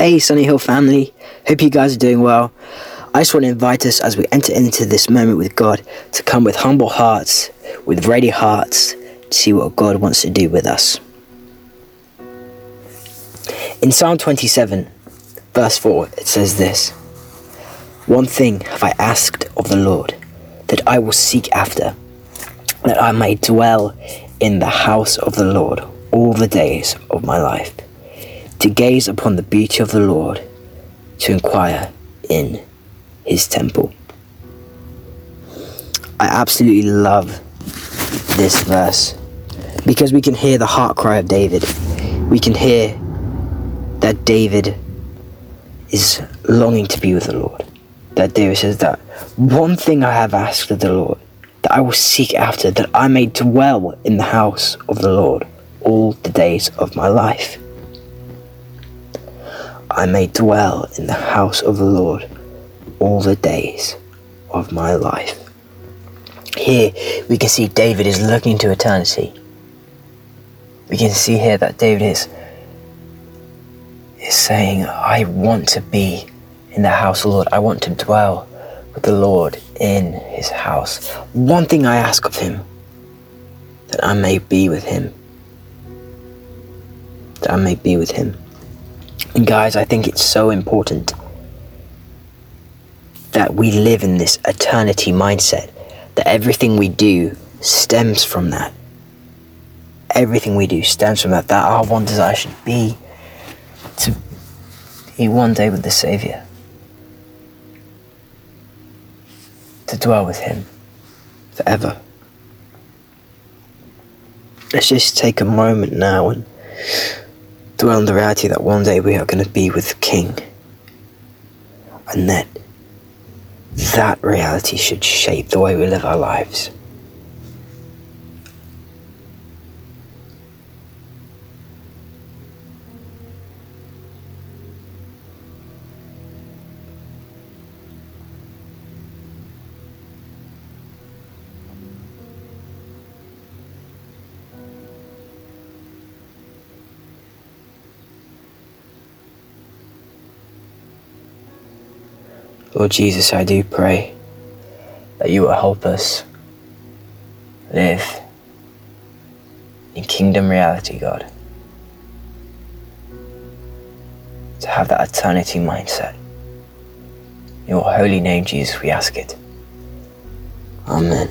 Hey, Sunny Hill family. Hope you guys are doing well. I just want to invite us as we enter into this moment with God to come with humble hearts, with ready hearts, to see what God wants to do with us. In Psalm 27, verse 4, it says this One thing have I asked of the Lord, that I will seek after, that I may dwell in the house of the Lord all the days of my life, to gaze upon the beauty of the Lord, to inquire in his temple. I absolutely love this verse because we can hear the heart cry of David. We can hear that David is longing to be with the Lord. That David says that one thing I have asked of the Lord, that I will seek after, that I may dwell in the house of the Lord all the days of my life. I may dwell in the house of the Lord all the days of my life. Here we can see David is looking to eternity. We can see here that David is, is saying, I want to be in the house of the Lord. I want to dwell with the Lord in his house. One thing I ask of him, that I may be with him. That I may be with him. And guys, I think it's so important that we live in this eternity mindset, that everything we do stems from that. Everything we do stems from that. That our one desire should be to be one day with the Saviour, to dwell with Him forever. Let's just take a moment now and dwell on the reality that one day we are going to be with the King. And that that reality should shape the way we live our lives. Lord Jesus, I do pray that you will help us live in kingdom reality, God. To have that eternity mindset. In your holy name, Jesus, we ask it. Amen.